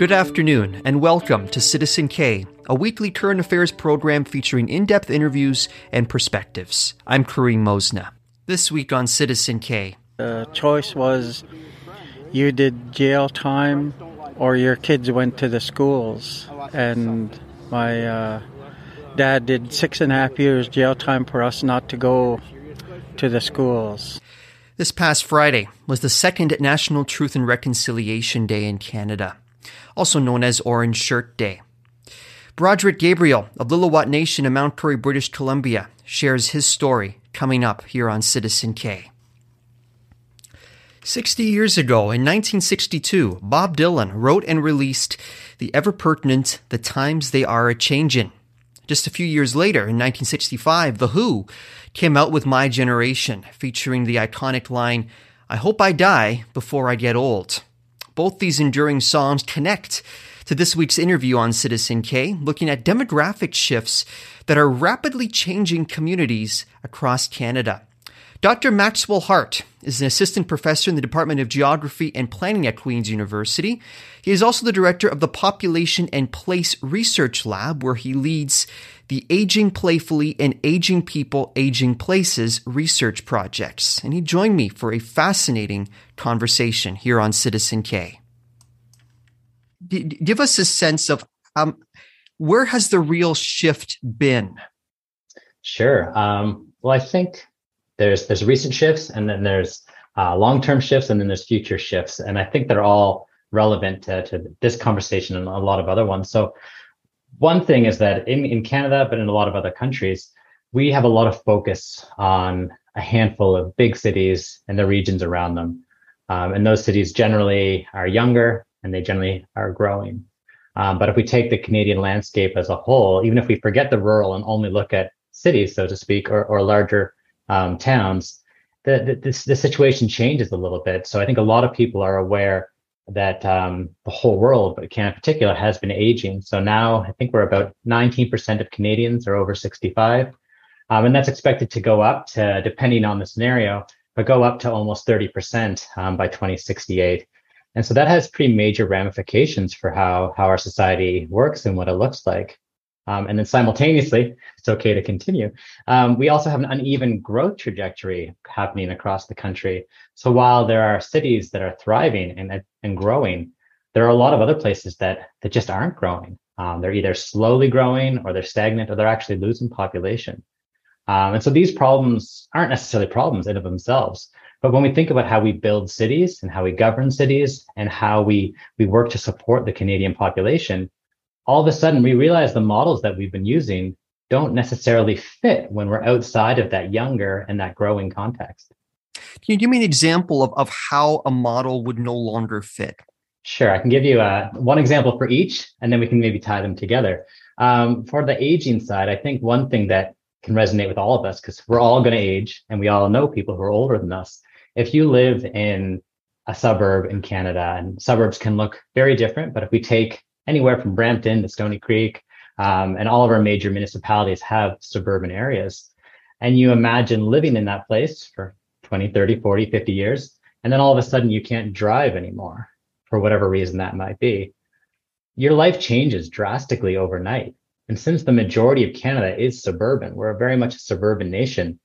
Good afternoon, and welcome to Citizen K, a weekly current affairs program featuring in depth interviews and perspectives. I'm Karim Mosna. This week on Citizen K. The choice was you did jail time or your kids went to the schools. And my uh, dad did six and a half years jail time for us not to go to the schools. This past Friday was the second National Truth and Reconciliation Day in Canada also known as Orange Shirt Day. Broderick Gabriel of Lillooet Nation in Mount Currie, British Columbia, shares his story coming up here on Citizen K. 60 years ago, in 1962, Bob Dylan wrote and released the ever pertinent The Times They Are a Changin'. Just a few years later, in 1965, The Who came out with My Generation, featuring the iconic line, I hope I die before I get old. Both these enduring songs connect to this week's interview on Citizen K, looking at demographic shifts that are rapidly changing communities across Canada. Dr. Maxwell Hartt is an assistant professor in the Department of Geography and Planning at Queen's University. He is also the director of the Population and Place Research Lab, where he leads the Aging Playfully and Aging People, Aging Places research projects. And he joined me for a fascinating conversation here on Citizen K. D- give us a sense of um, where has the real shift been? Sure. Um, well, I think there's there's recent shifts, and then there's uh, long-term shifts, and then there's future shifts, and I think they're all relevant to, to this conversation and a lot of other ones. So, one thing is that in, in Canada, but in a lot of other countries, we have a lot of focus on a handful of big cities and the regions around them. Um, and those cities generally are younger and they generally are growing. Um, but if we take the Canadian landscape as a whole, even if we forget the rural and only look at cities, so to speak, or, or larger um, towns, the, the, this, the situation changes a little bit. So I think a lot of people are aware that um, the whole world, but Canada in particular, has been aging. So now I think we're about 19% of Canadians are over 65. Um, and that's expected to go up to, depending on the scenario, but go up to almost 30% um, by 2068. And so that has pretty major ramifications for how, how our society works and what it looks like. Um, and then simultaneously, it's okay to continue. Um, we also have an uneven growth trajectory happening across the country. So while there are cities that are thriving and, and growing, there are a lot of other places that, that just aren't growing. Um, they're either slowly growing or they're stagnant or they're actually losing population. Um, and so these problems aren't necessarily problems in of themselves. But when we think about how we build cities and how we govern cities and how we, we work to support the Canadian population, all of a sudden we realize the models that we've been using don't necessarily fit when we're outside of that younger and that growing context. Can you give me an example of, of how a model would no longer fit? Sure, I can give you uh, one example for each, and then we can maybe tie them together. Um, for the aging side, I think one thing that can resonate with all of us because we're all going to age and we all know people who are older than us. If you live in a suburb in Canada, and suburbs can look very different, but if we take anywhere from Brampton to Stoney Creek, um, and all of our major municipalities have suburban areas. And you imagine living in that place for 20, 30, 40, 50 years, and then all of a sudden you can't drive anymore for whatever reason that might be. Your life changes drastically overnight. And since the majority of Canada is suburban, we're a very much a suburban nation.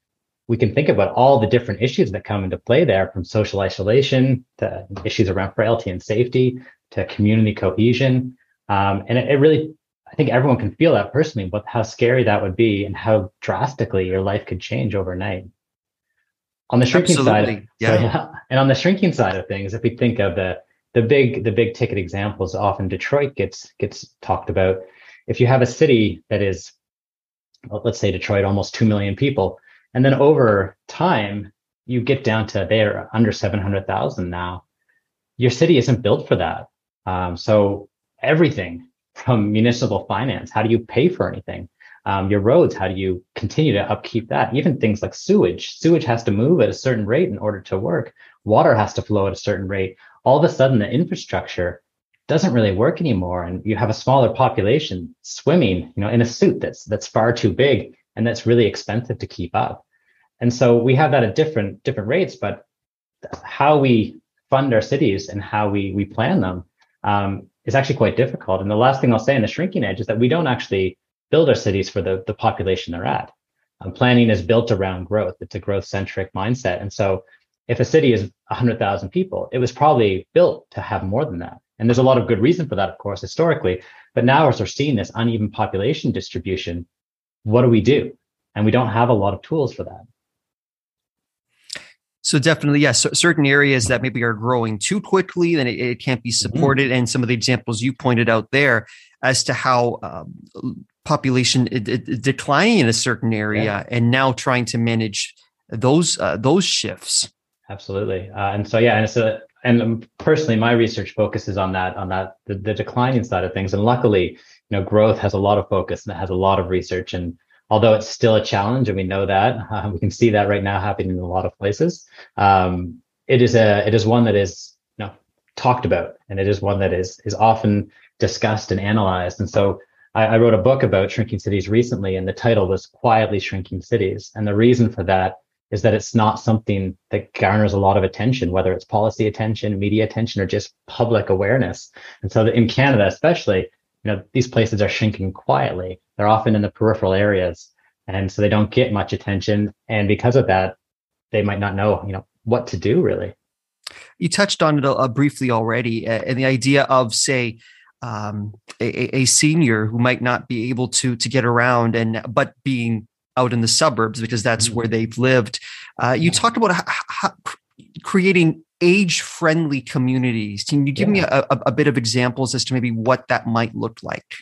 We can think about all the different issues that come into play there from social isolation to issues around frailty and safety to community cohesion um, and it, it, really, I think everyone can feel that personally, but how scary that would be and how drastically your life could change overnight. On the shrinking Absolutely. side, yeah. So, yeah. And on the shrinking side of things, if we think of the the big the big ticket examples, often Detroit gets gets talked about. If you have a city that is, let's say Detroit, almost two million people, and then over time you get down to they're under seven hundred thousand now. Your city isn't built for that. Um, so everything from municipal finance. How do you pay for anything? Um, your roads, how do you continue to upkeep that? Even things like sewage. Sewage has to move at a certain rate in order to work. Water has to flow at a certain rate. All of a sudden, the infrastructure doesn't really work anymore, and you have a smaller population swimming, you know, in a suit that's that's far too big and that's really expensive to keep up. And so we have that at different different rates, but how we fund our cities and how we we plan them um, is actually quite difficult. And the last thing I'll say in the shrinking edge is that we don't actually build our cities for the, the population they're at. Um, planning is built around growth. It's a growth centric mindset. And so if a city is 100,000 people, it was probably built to have more than that. And there's a lot of good reason for that, of course, historically. But now, as we're seeing this uneven population distribution, what do we do? And we don't have a lot of tools for that. So definitely, yes, certain areas that maybe are growing too quickly, then it, it can't be mm-hmm. supported. Mm-hmm. And some of the examples you pointed out there as to how um, population it, it, declining in a certain area, yeah. and now trying to manage those uh, those shifts. Absolutely, uh, and so yeah, and a and um, personally, my research focuses on that on that the, the declining side of things, and luckily, you know, growth has a lot of focus and it has a lot of research and although it's still a challenge and we know that uh, we can see that right now happening in a lot of places. Um, it is a it is one that is you know talked about and it is one that is is often discussed and analyzed. And so I, I wrote a book about shrinking cities recently and the title was quietly shrinking cities. And the reason for that is that it's not something that garners a lot of attention, whether it's policy attention, media attention, or just public awareness. And so in Canada, especially, you know, these places are shrinking quietly. They're often in the peripheral areas. And so they don't get much attention. And because of that, they might not know, you know, what to do really. You touched on it uh, briefly already, uh, and the idea of, say, um, a, a, senior who might not be able to to get around, and but being out in the suburbs because that's mm-hmm. where they've lived. Uh, you talked about how, how, creating age friendly communities. Can you give yeah. me a, a, a, bit of examples as to maybe what that might look like?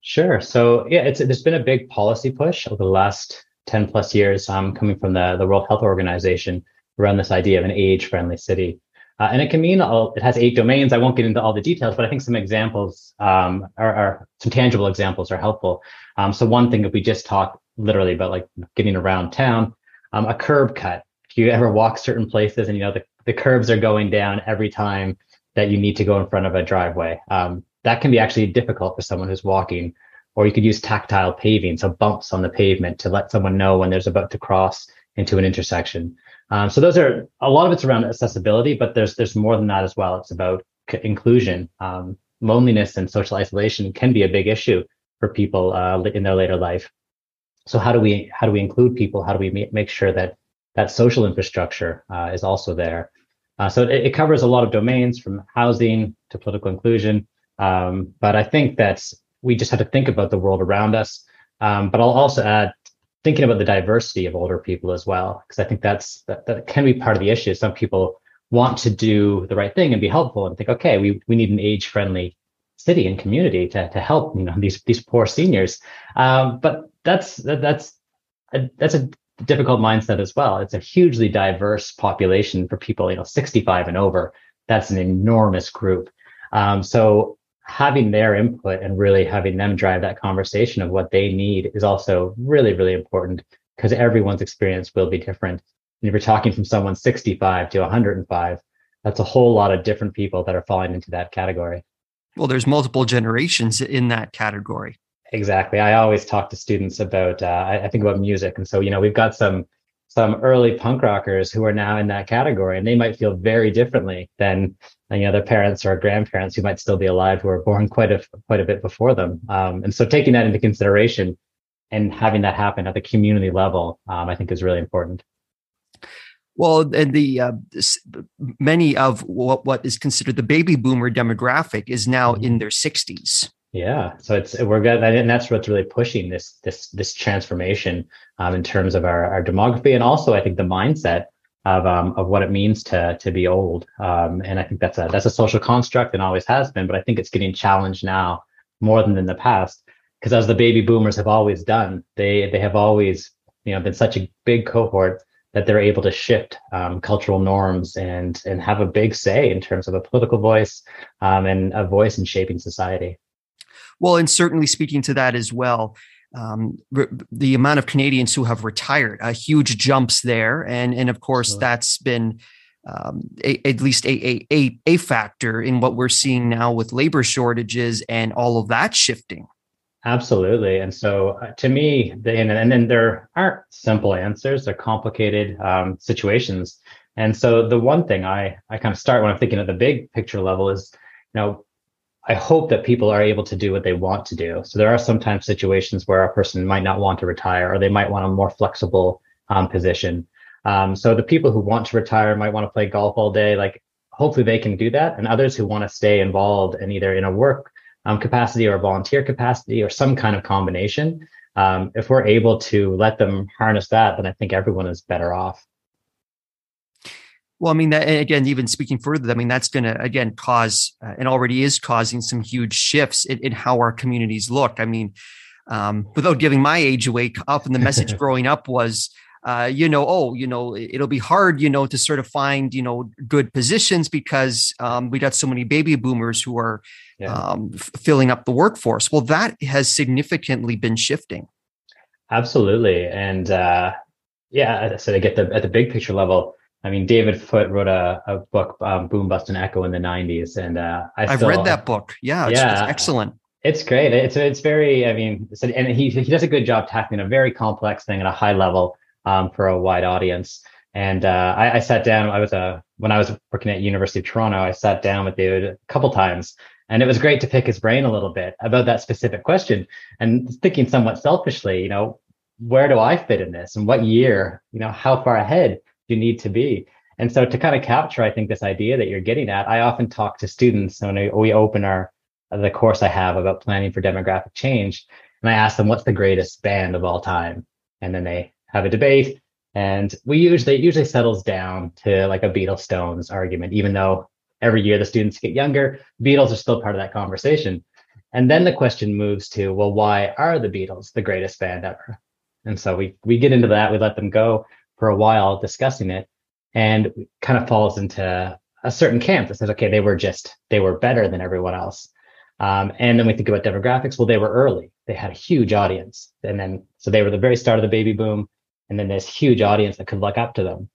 Sure. So yeah, it's there's been a big policy push over the last 10 plus years um, coming from the, the World Health Organization around this idea of an age friendly city. Uh, and it can mean all, it has eight domains. I won't get into all the details, but I think some examples um, are, are, some tangible examples are helpful. Um, so one thing, if we just talk literally about like getting around town, um, a curb cut. If you ever walk certain places and you know the, the curbs are going down every time that you need to go in front of a driveway, um, that can be actually difficult for someone who's walking. Or you could use tactile paving, so bumps on the pavement to let someone know when there's about to cross into an intersection. Um, so those are a lot of it's around accessibility, but there's there's more than that as well. It's about c- inclusion. Um, loneliness and social isolation can be a big issue for people uh, in their later life. So how do we how do we include people? How do we make sure that that social infrastructure uh, is also there? Uh, so it, it, covers a lot of domains from housing to political inclusion. Um, but I think that we just have to think about the world around us. Um, but I'll also add thinking about the diversity of older people as well, because I think that's that, that can be part of the issue. Some people want to do the right thing and be helpful and think, okay, we, we need an age friendly city and community to, to help you know these these poor seniors. Um, but that's that, that's that's a difficult mindset as well. It's a hugely diverse population for people you know 65 and over. That's an enormous group. Um, so having their input and really having them drive that conversation of what they need is also really, really important because everyone's experience will be different. And if you're talking from someone 65 to 105, that's a whole lot of different people that are falling into that category. Well, there's multiple generations in that category. Exactly. I always talk to students about, uh, I, I think about music. And so, you know, we've got some some early punk rockers who are now in that category and they might feel very differently than you know their parents or grandparents who might still be alive who were born quite a quite a bit before them um, and so taking that into consideration and having that happen at the community level um, i think is really important well and the uh, many of what, what is considered the baby boomer demographic is now mm-hmm. in their 60s yeah, so it's we're good, and that's what's really pushing this this this transformation um, in terms of our, our demography, and also I think the mindset of um, of what it means to to be old. Um, and I think that's a that's a social construct and always has been, but I think it's getting challenged now more than in the past because as the baby boomers have always done, they they have always you know been such a big cohort that they're able to shift um, cultural norms and and have a big say in terms of a political voice um, and a voice in shaping society. Well, and certainly speaking to that as well, um, re- the amount of Canadians who have retired, uh, huge jumps there, and and of course that's been um, a, at least a, a a factor in what we're seeing now with labor shortages and all of that shifting. Absolutely, and so uh, to me, the, and, and then there aren't simple answers; they're complicated um, situations. And so the one thing I I kind of start when I'm thinking at the big picture level is, you know, I hope that people are able to do what they want to do. So there are sometimes situations where a person might not want to retire or they might want a more flexible um, position. Um, so the people who want to retire might want to play golf all day. Like hopefully they can do that. And others who want to stay involved in either in a work um, capacity or volunteer capacity or some kind of combination. Um, if we're able to let them harness that, then I think everyone is better off. Well, I mean, that, again, even speaking further, I mean, that's going to, again, cause uh, and already is causing some huge shifts in, in how our communities look. I mean, um, without giving my age away, often the message growing up was, uh, you know, oh, you know, it'll be hard, you know, to sort of find, you know, good positions because um, we got so many baby boomers who are yeah. um, f- filling up the workforce. Well, that has significantly been shifting. Absolutely, and uh, yeah, said I get the at the big picture level, I mean, David Foote wrote a, a book, um, Boom Bust and Echo in the '90s, and uh, I have read that book. Yeah, it's, yeah, it's excellent. It's great. It's it's very. I mean, and he he does a good job tackling a very complex thing at a high level um, for a wide audience. And uh, I, I, sat down. I was a uh, when I was working at University of Toronto. I sat down with David a couple times, and it was great to pick his brain a little bit about that specific question. And thinking somewhat selfishly, you know, where do I fit in this, and what year, you know, how far ahead you need to be? And so to kind of capture, I think this idea that you're getting at, I often talk to students when we open our the course I have about planning for demographic change, and I ask them what's the greatest band of all time, and then they have a debate. And we usually it usually settles down to like a Beatles Stones argument, even though every year the students get younger, Beatles are still part of that conversation. And then the question moves to, well, why are the Beatles the greatest band ever? And so we we get into that, we let them go for a while discussing it, and kind of falls into a certain camp that says, okay, they were just they were better than everyone else. Um, and then we think about demographics. Well, they were early. They had a huge audience. And then, so they were the very start of the baby boom and then this huge audience that could look up to them.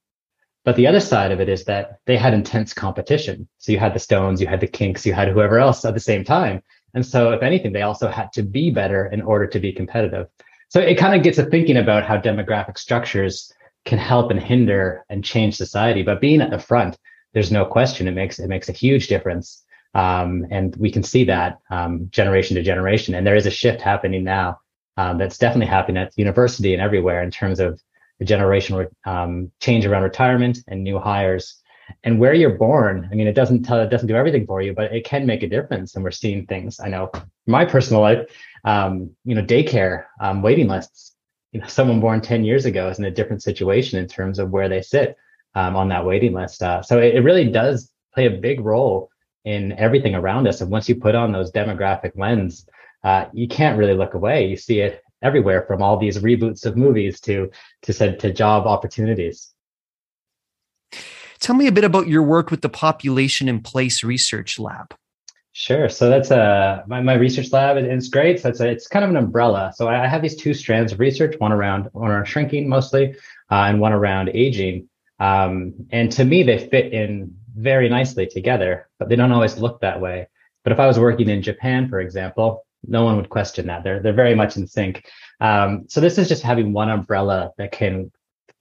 But the other side of it is that they had intense competition. So you had the Stones, you had the Kinks, you had whoever else at the same time. And so, if anything, they also had to be better in order to be competitive. So it kind of gets to thinking about how demographic structures can help and hinder and change society. But being at the front, there's no question it makes it makes a huge difference. Um, and we can see that um, generation to generation. And there is a shift happening now um, that's definitely happening at university and everywhere in terms of the generational um, change around retirement and new hires. And where you're born, I mean, it doesn't tell, it doesn't do everything for you, but it can make a difference. And we're seeing things. I know my personal life, um, you know, daycare um, waiting lists. You know, someone born 10 years ago is in a different situation in terms of where they sit um, on that waiting list. Uh, so it, it really does play a big role in everything around us. And once you put on those demographic lens, uh, you can't really look away. You see it everywhere from all these reboots of movies to to said to job opportunities. Tell me a bit about your work with the Population in Place Research Lab. Sure. So that's a uh, my, my research lab, and it's great. So it's a, it's kind of an umbrella. So I, have these two strands of research, one around one around shrinking mostly, uh, and one around aging. Um, and to me, they fit in very nicely together, but they don't always look that way. But if I was working in Japan, for example, no one would question that. They're they're very much in sync. Um, so this is just having one umbrella that can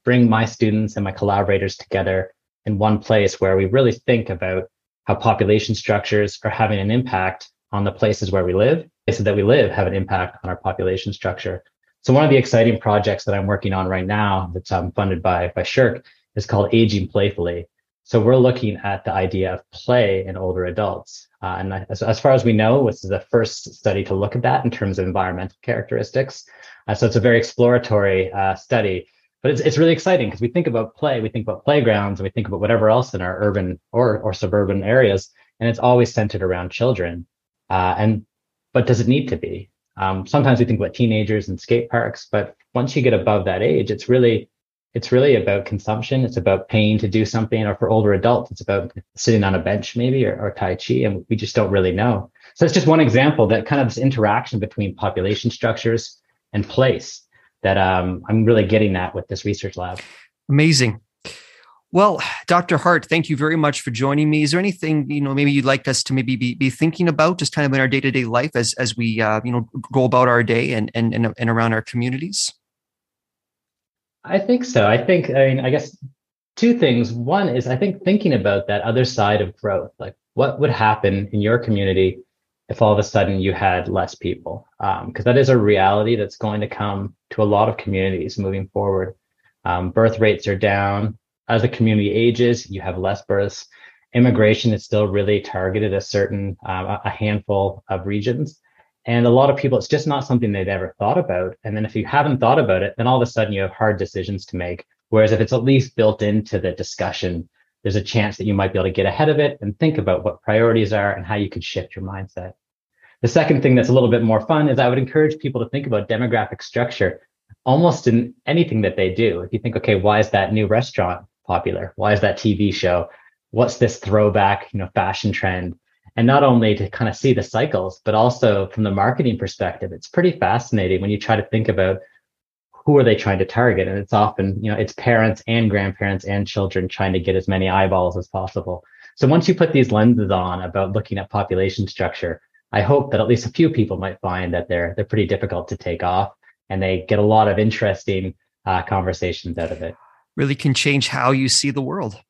bring my students and my collaborators together in one place where we really think about how population structures are having an impact on the places where we live. Places that we live have an impact on our population structure. So one of the exciting projects that I'm working on right now that's um, funded by by SSHRC is called Aging Playfully. So we're looking at the idea of play in older adults. Uh, and as, as, far as we know, this is the first study to look at that in terms of environmental characteristics. Uh, so it's a very exploratory uh, study, but it's, it's really exciting because we think about play, we think about playgrounds, and we think about whatever else in our urban or, or suburban areas, and it's always centered around children. Uh, and but does it need to be? Um, sometimes we think about teenagers and skate parks, but once you get above that age, it's really it's really about consumption. It's about paying to do something, or for older adults, it's about sitting on a bench maybe or, or Tai Chi, and we just don't really know. So it's just one example that kind of this interaction between population structures and place that um, I'm really getting that with this research lab. Amazing. Well, Dr. Hartt, thank you very much for joining me. Is there anything you know maybe you'd like us to maybe be, be thinking about, just kind of in our day to day life as as we uh, you know go about our day and and and, and around our communities? I think so. I think, I mean, I guess two things. One is I think thinking about that other side of growth, like what would happen in your community if all of a sudden you had less people, because um, that is a reality that's going to come to a lot of communities moving forward. Um, birth rates are down. As the community ages, you have less births. Immigration is still really targeted a certain, uh, a handful of regions. And a lot of people, it's just not something they've ever thought about. And then if you haven't thought about it, then all of a sudden you have hard decisions to make. Whereas if it's at least built into the discussion, there's a chance that you might be able to get ahead of it and think about what priorities are and how you could shift your mindset. The second thing that's a little bit more fun is I would encourage people to think about demographic structure almost in anything that they do. If you think, okay, why is that new restaurant popular? Why is that TV show? What's this throwback, you know, fashion trend? And not only to kind of see the cycles, but also from the marketing perspective, it's pretty fascinating when you try to think about who are they trying to target? And it's often, you know, it's parents and grandparents and children trying to get as many eyeballs as possible. So once you put these lenses on about looking at population structure, I hope that at least a few people might find that they're they're pretty difficult to take off, and they get a lot of interesting uh, conversations out of it. Really can change how you see the world.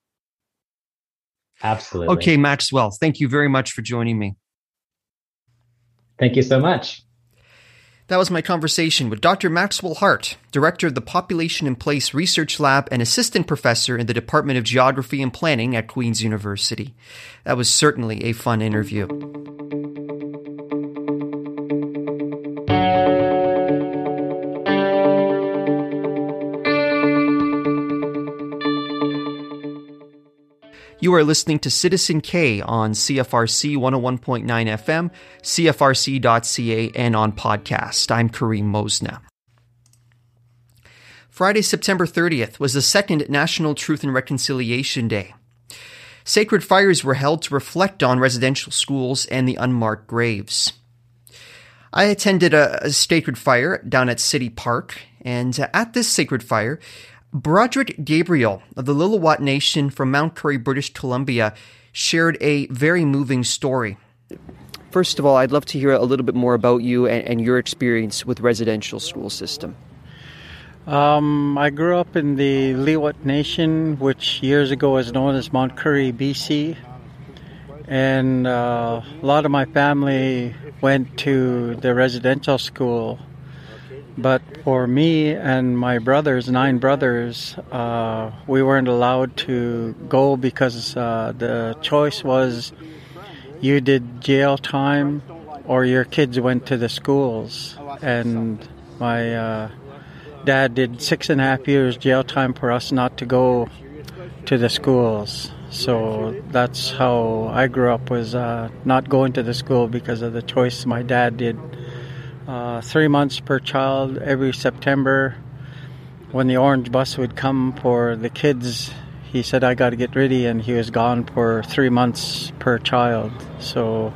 Absolutely. Okay, Maxwell, thank you very much for joining me. Thank you so much. That was my conversation with Dr. Maxwell Hartt, Director of the Population in Place Research Lab and Assistant Professor in the Department of Geography and Planning at Queen's University. That was certainly a fun interview. You are listening to Citizen K on CFRC 101.9 FM, CFRC.ca, and on podcast. I'm Karim Mosna. Friday, September 30th was the second National Truth and Reconciliation Day. Sacred fires were held to reflect on residential schools and the unmarked graves. I attended a, a sacred fire down at City Park, and at this sacred fire, Broderick Gabriel of the Lillooet Nation from Mount Currie, British Columbia, shared a very moving story. First of all, I'd love to hear a little bit more about you and, and your experience with residential school system. Um, I grew up in the Lillooet Nation, which years ago was known as Mount Currie, BC. And uh, a lot of my family went to the residential school but for me and my brothers, nine brothers, uh, we weren't allowed to go because uh, the choice was you did jail time or your kids went to the schools. And my uh, dad did six and a half years jail time for us not to go to the schools. So that's how I grew up was uh, not going to the school because of the choice my dad did uh, three months per child every September. When the orange bus would come for the kids, he said, I got to get ready, and he was gone for three months per child. So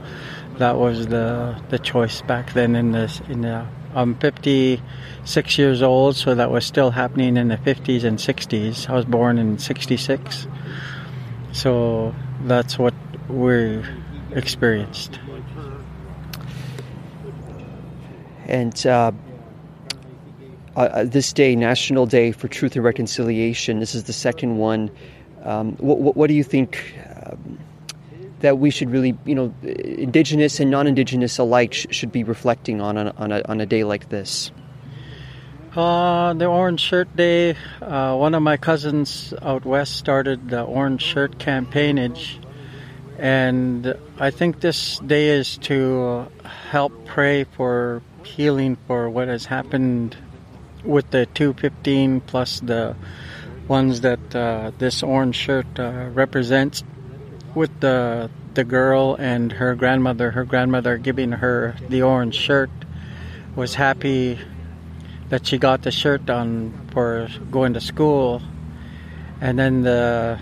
that was the the choice back then. In this, in the, I'm 56 years old, so that was still happening in the 50s and 60s. I was born in 66, so that's what we experienced. And uh, uh, this day, National Day for Truth and Reconciliation, this is the second one. Um, what, what, do you think um, that we should really, you know, Indigenous and non Indigenous alike sh- should be reflecting on on, on, a, on a day like this? Uh, the Orange Shirt Day. Uh, one of my cousins out west started the Orange Shirt campaignage, and I think this day is to help pray for healing for what has happened with the 215 plus the ones that uh, this orange shirt uh, represents with the the girl and her grandmother. Her grandmother giving her the orange shirt was happy that she got the shirt on for going to school. And then the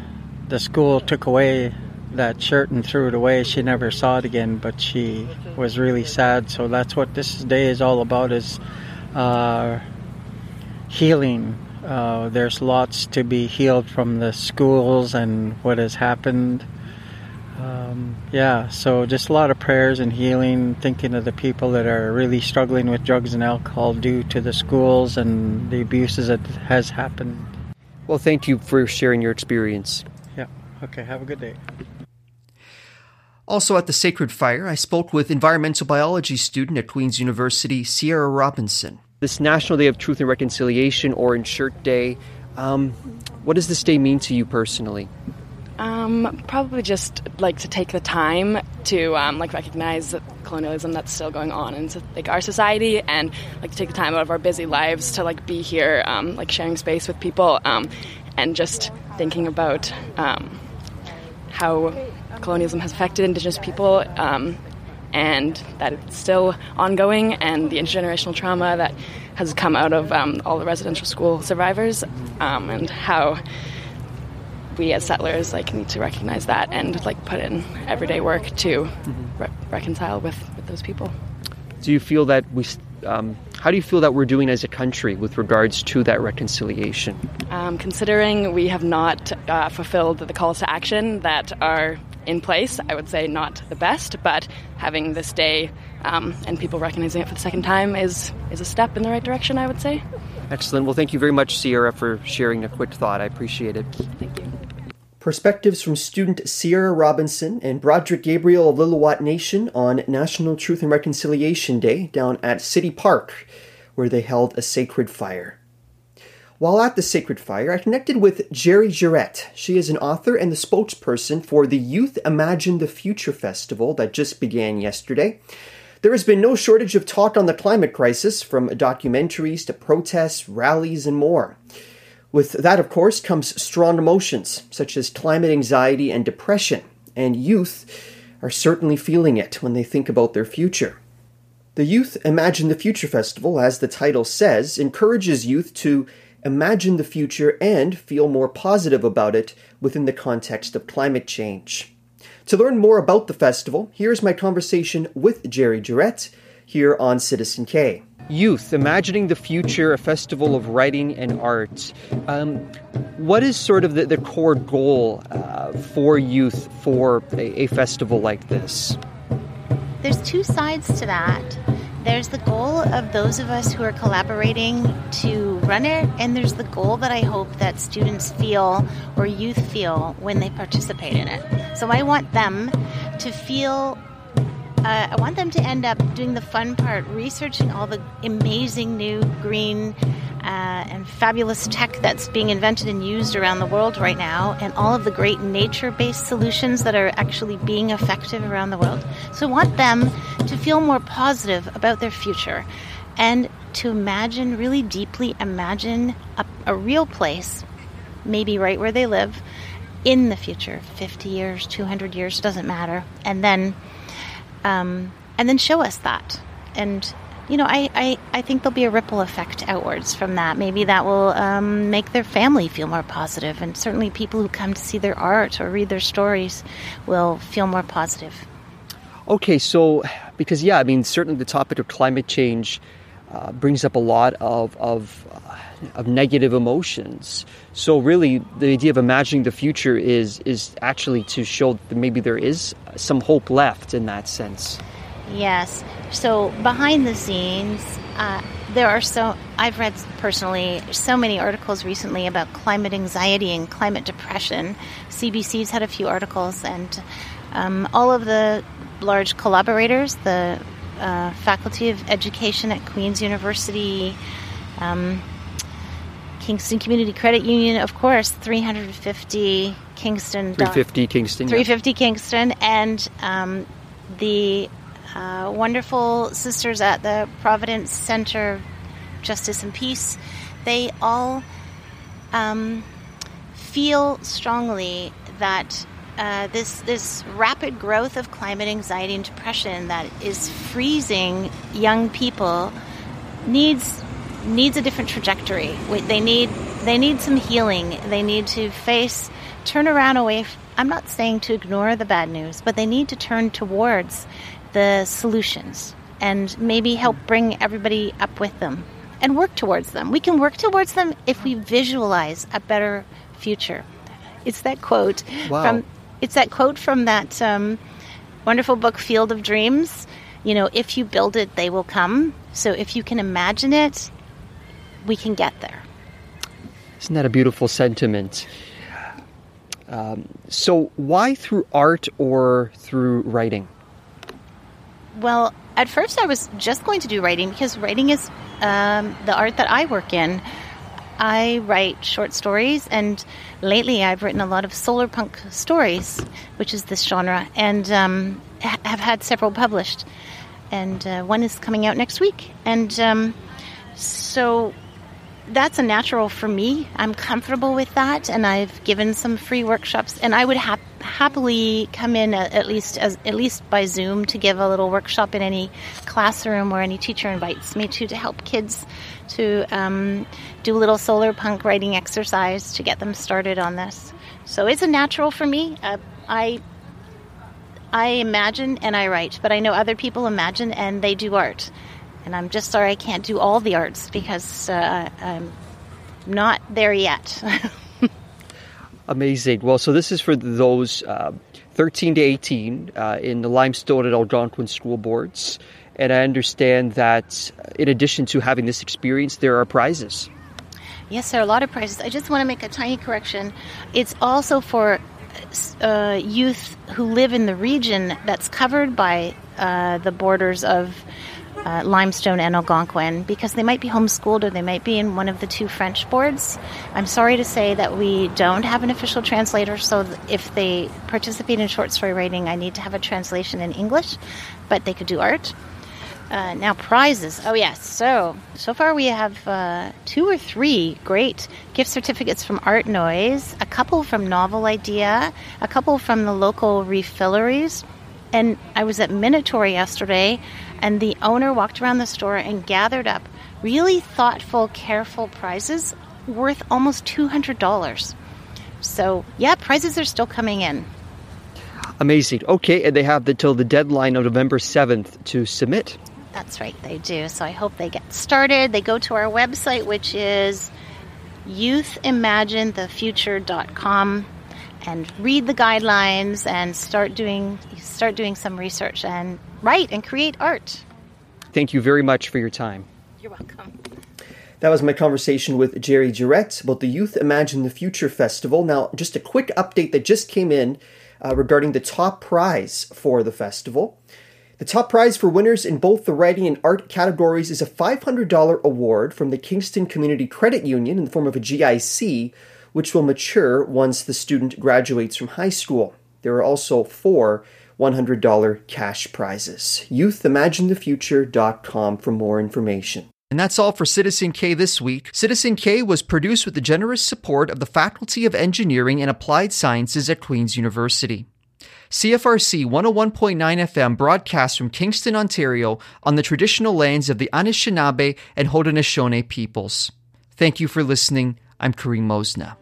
the school took away that shirt and threw it away. She never saw it again, but she was really sad. So that's what this day is all about: is uh, healing. Uh, there's lots to be healed from the schools and what has happened. Um, yeah, so just a lot of prayers and healing, thinking of the people that are really struggling with drugs and alcohol due to the schools and the abuses that has happened. Well, thank you for sharing your experience. Yeah. Okay. Have a good day. Also at the Sacred Fire, I spoke with environmental biology student at Queen's University, Sierra Robinson. This National Day of Truth and Reconciliation, Orange Shirt Day, um, what does this day mean to you personally? Um, probably just like to take the time to um, like recognize the colonialism that's still going on in like our society, and like to take the time out of our busy lives to like be here, um, like sharing space with people, um, and just thinking about um, how colonialism has affected Indigenous people, um, and that it's still ongoing, and the intergenerational trauma that has come out of all the residential school survivors, and how we as settlers like need to recognize that and like put in everyday work to mm-hmm. re- reconcile with, with those people. Do you feel that we? Um, how do you feel that we're doing as a country with regards to that reconciliation? Um, considering we have not uh, fulfilled the calls to action that are in place, I would say not the best, but having this day um, and people recognizing it for the second time is is a step in the right direction. I would say. Excellent. Well, thank you very much, Sierra, for sharing a quick thought. I appreciate it. Thank you. Perspectives from student Sierra Robinson and Broderick Gabriel of Lillooet Nation on National Truth and Reconciliation Day down at City Park, where they held a sacred fire. While at the Sacred Fire, I connected with Jerry Jarrett. She is an author and the spokesperson for the Youth Imagine the Future Festival that just began yesterday. There has been no shortage of talk on the climate crisis, from documentaries to protests, rallies, and more. With that, of course, comes strong emotions such as climate anxiety and depression, and youth are certainly feeling it when they think about their future. The Youth Imagine the Future Festival, as the title says, encourages youth to imagine the future and feel more positive about it within the context of climate change. To learn more about the festival, here's my conversation with Jerry Jarrett here on Citizen K. Youth, Imagining the Future, a festival of writing and art. Um, what is sort of the, the core goal uh, for youth for a, a festival like this? There's two sides to that. There's the goal of those of us who are collaborating to run it, and there's the goal that I hope that students feel or youth feel when they participate in it. So I want them to feel uh, I want them to end up doing the fun part, researching all the amazing new green uh, and fabulous tech that's being invented and used around the world right now, and all of the great nature based solutions that are actually being effective around the world. So I want them to feel more positive about their future and to imagine, really deeply imagine a, a real place, maybe right where they live, in the future 50 years, 200 years, doesn't matter. And then um, and then show us that. And you know, I, I, I think there'll be a ripple effect outwards from that. Maybe that will um, make their family feel more positive, and certainly people who come to see their art or read their stories will feel more positive. Okay, so because yeah, I mean, certainly the topic of climate change uh, brings up a lot of of, uh, of negative emotions. So really, the idea of imagining the future is is actually to show that maybe there is some hope left in that sense. Yes. So behind the scenes, uh, there are so I've read personally so many articles recently about climate anxiety and climate depression. CBC's had a few articles, and um, all of the large collaborators, the uh, Faculty of Education at Queen's University, um, Kingston Community Credit Union, of course, 350 Kingston. 350 Kingston. 350 yeah. Kingston, and um, the uh, wonderful sisters at the Providence Center Justice and Peace. They all um, feel strongly that uh, this this rapid growth of climate anxiety and depression that is freezing young people needs needs a different trajectory. They need they need some healing. They need to face turn around away. I'm not saying to ignore the bad news, but they need to turn towards the solutions and maybe help bring everybody up with them and work towards them. We can work towards them if we visualize a better future. It's that quote wow. from it's that quote from that um, wonderful book Field of Dreams. You know, if you build it, they will come. So if you can imagine it, we can get there. Isn't that a beautiful sentiment? Um, so, why through art or through writing? Well, at first I was just going to do writing because writing is um, the art that I work in. I write short stories, and lately I've written a lot of solar punk stories, which is this genre, and um, ha- have had several published. And uh, one is coming out next week. And um, so that's a natural for me. I'm comfortable with that, and I've given some free workshops, and I would ha- happily come in at, at least as at least by Zoom to give a little workshop in any classroom where any teacher invites me to to help kids to um, do a little solar punk writing exercise to get them started on this. So it's a natural for me. Uh, I I imagine and I write, but I know other people imagine and they do art. And I'm just sorry I can't do all the arts because uh, I'm not there yet. Amazing. Well, so this is for those uh, 13 to 18 uh, in the Limestone and Algonquin school boards. And I understand that in addition to having this experience, there are prizes. Yes, there are a lot of prizes. I just want to make a tiny correction. It's also for uh, youth who live in the region that's covered by uh, the borders of uh, Limestone and Algonquin because they might be homeschooled or they might be in one of the two French boards. I'm sorry to say that we don't have an official translator, so if they participate in short story writing, I need to have a translation in English, but they could do art. Uh, now prizes. Oh yes. So so far we have uh, two or three great gift certificates from Art Noise, a couple from Novel Idea, a couple from the local refilleries, and I was at Minotaur yesterday, and the owner walked around the store and gathered up really thoughtful, careful prizes worth almost two hundred dollars. So yeah, prizes are still coming in. Amazing. Okay, and they have until the deadline of November 7th to submit. That's right, they do. So I hope they get started. They go to our website, which is youthimaginethefuture.com and read the guidelines and start doing start doing some research and write and create art. Thank you very much for your time. You're welcome. That was my conversation with Jerry Jarrett about the Youth Imagine the Future Festival. Now, just a quick update that just came in uh, regarding the top prize for the festival. The top prize for winners in both the writing and art categories is a $500 award from the Kingston Community Credit Union in the form of a GIC, which will mature once the student graduates from high school. There are also four $100 cash prizes. YouthImagineTheFuture.com for more information. And that's all for Citizen K this week. Citizen K was produced with the generous support of the Faculty of Engineering and Applied Sciences at Queen's University. CFRC 101.9 FM broadcasts from Kingston, Ontario on the traditional lands of the Anishinaabe and Haudenosaunee peoples. Thank you for listening. I'm Karim Mosna.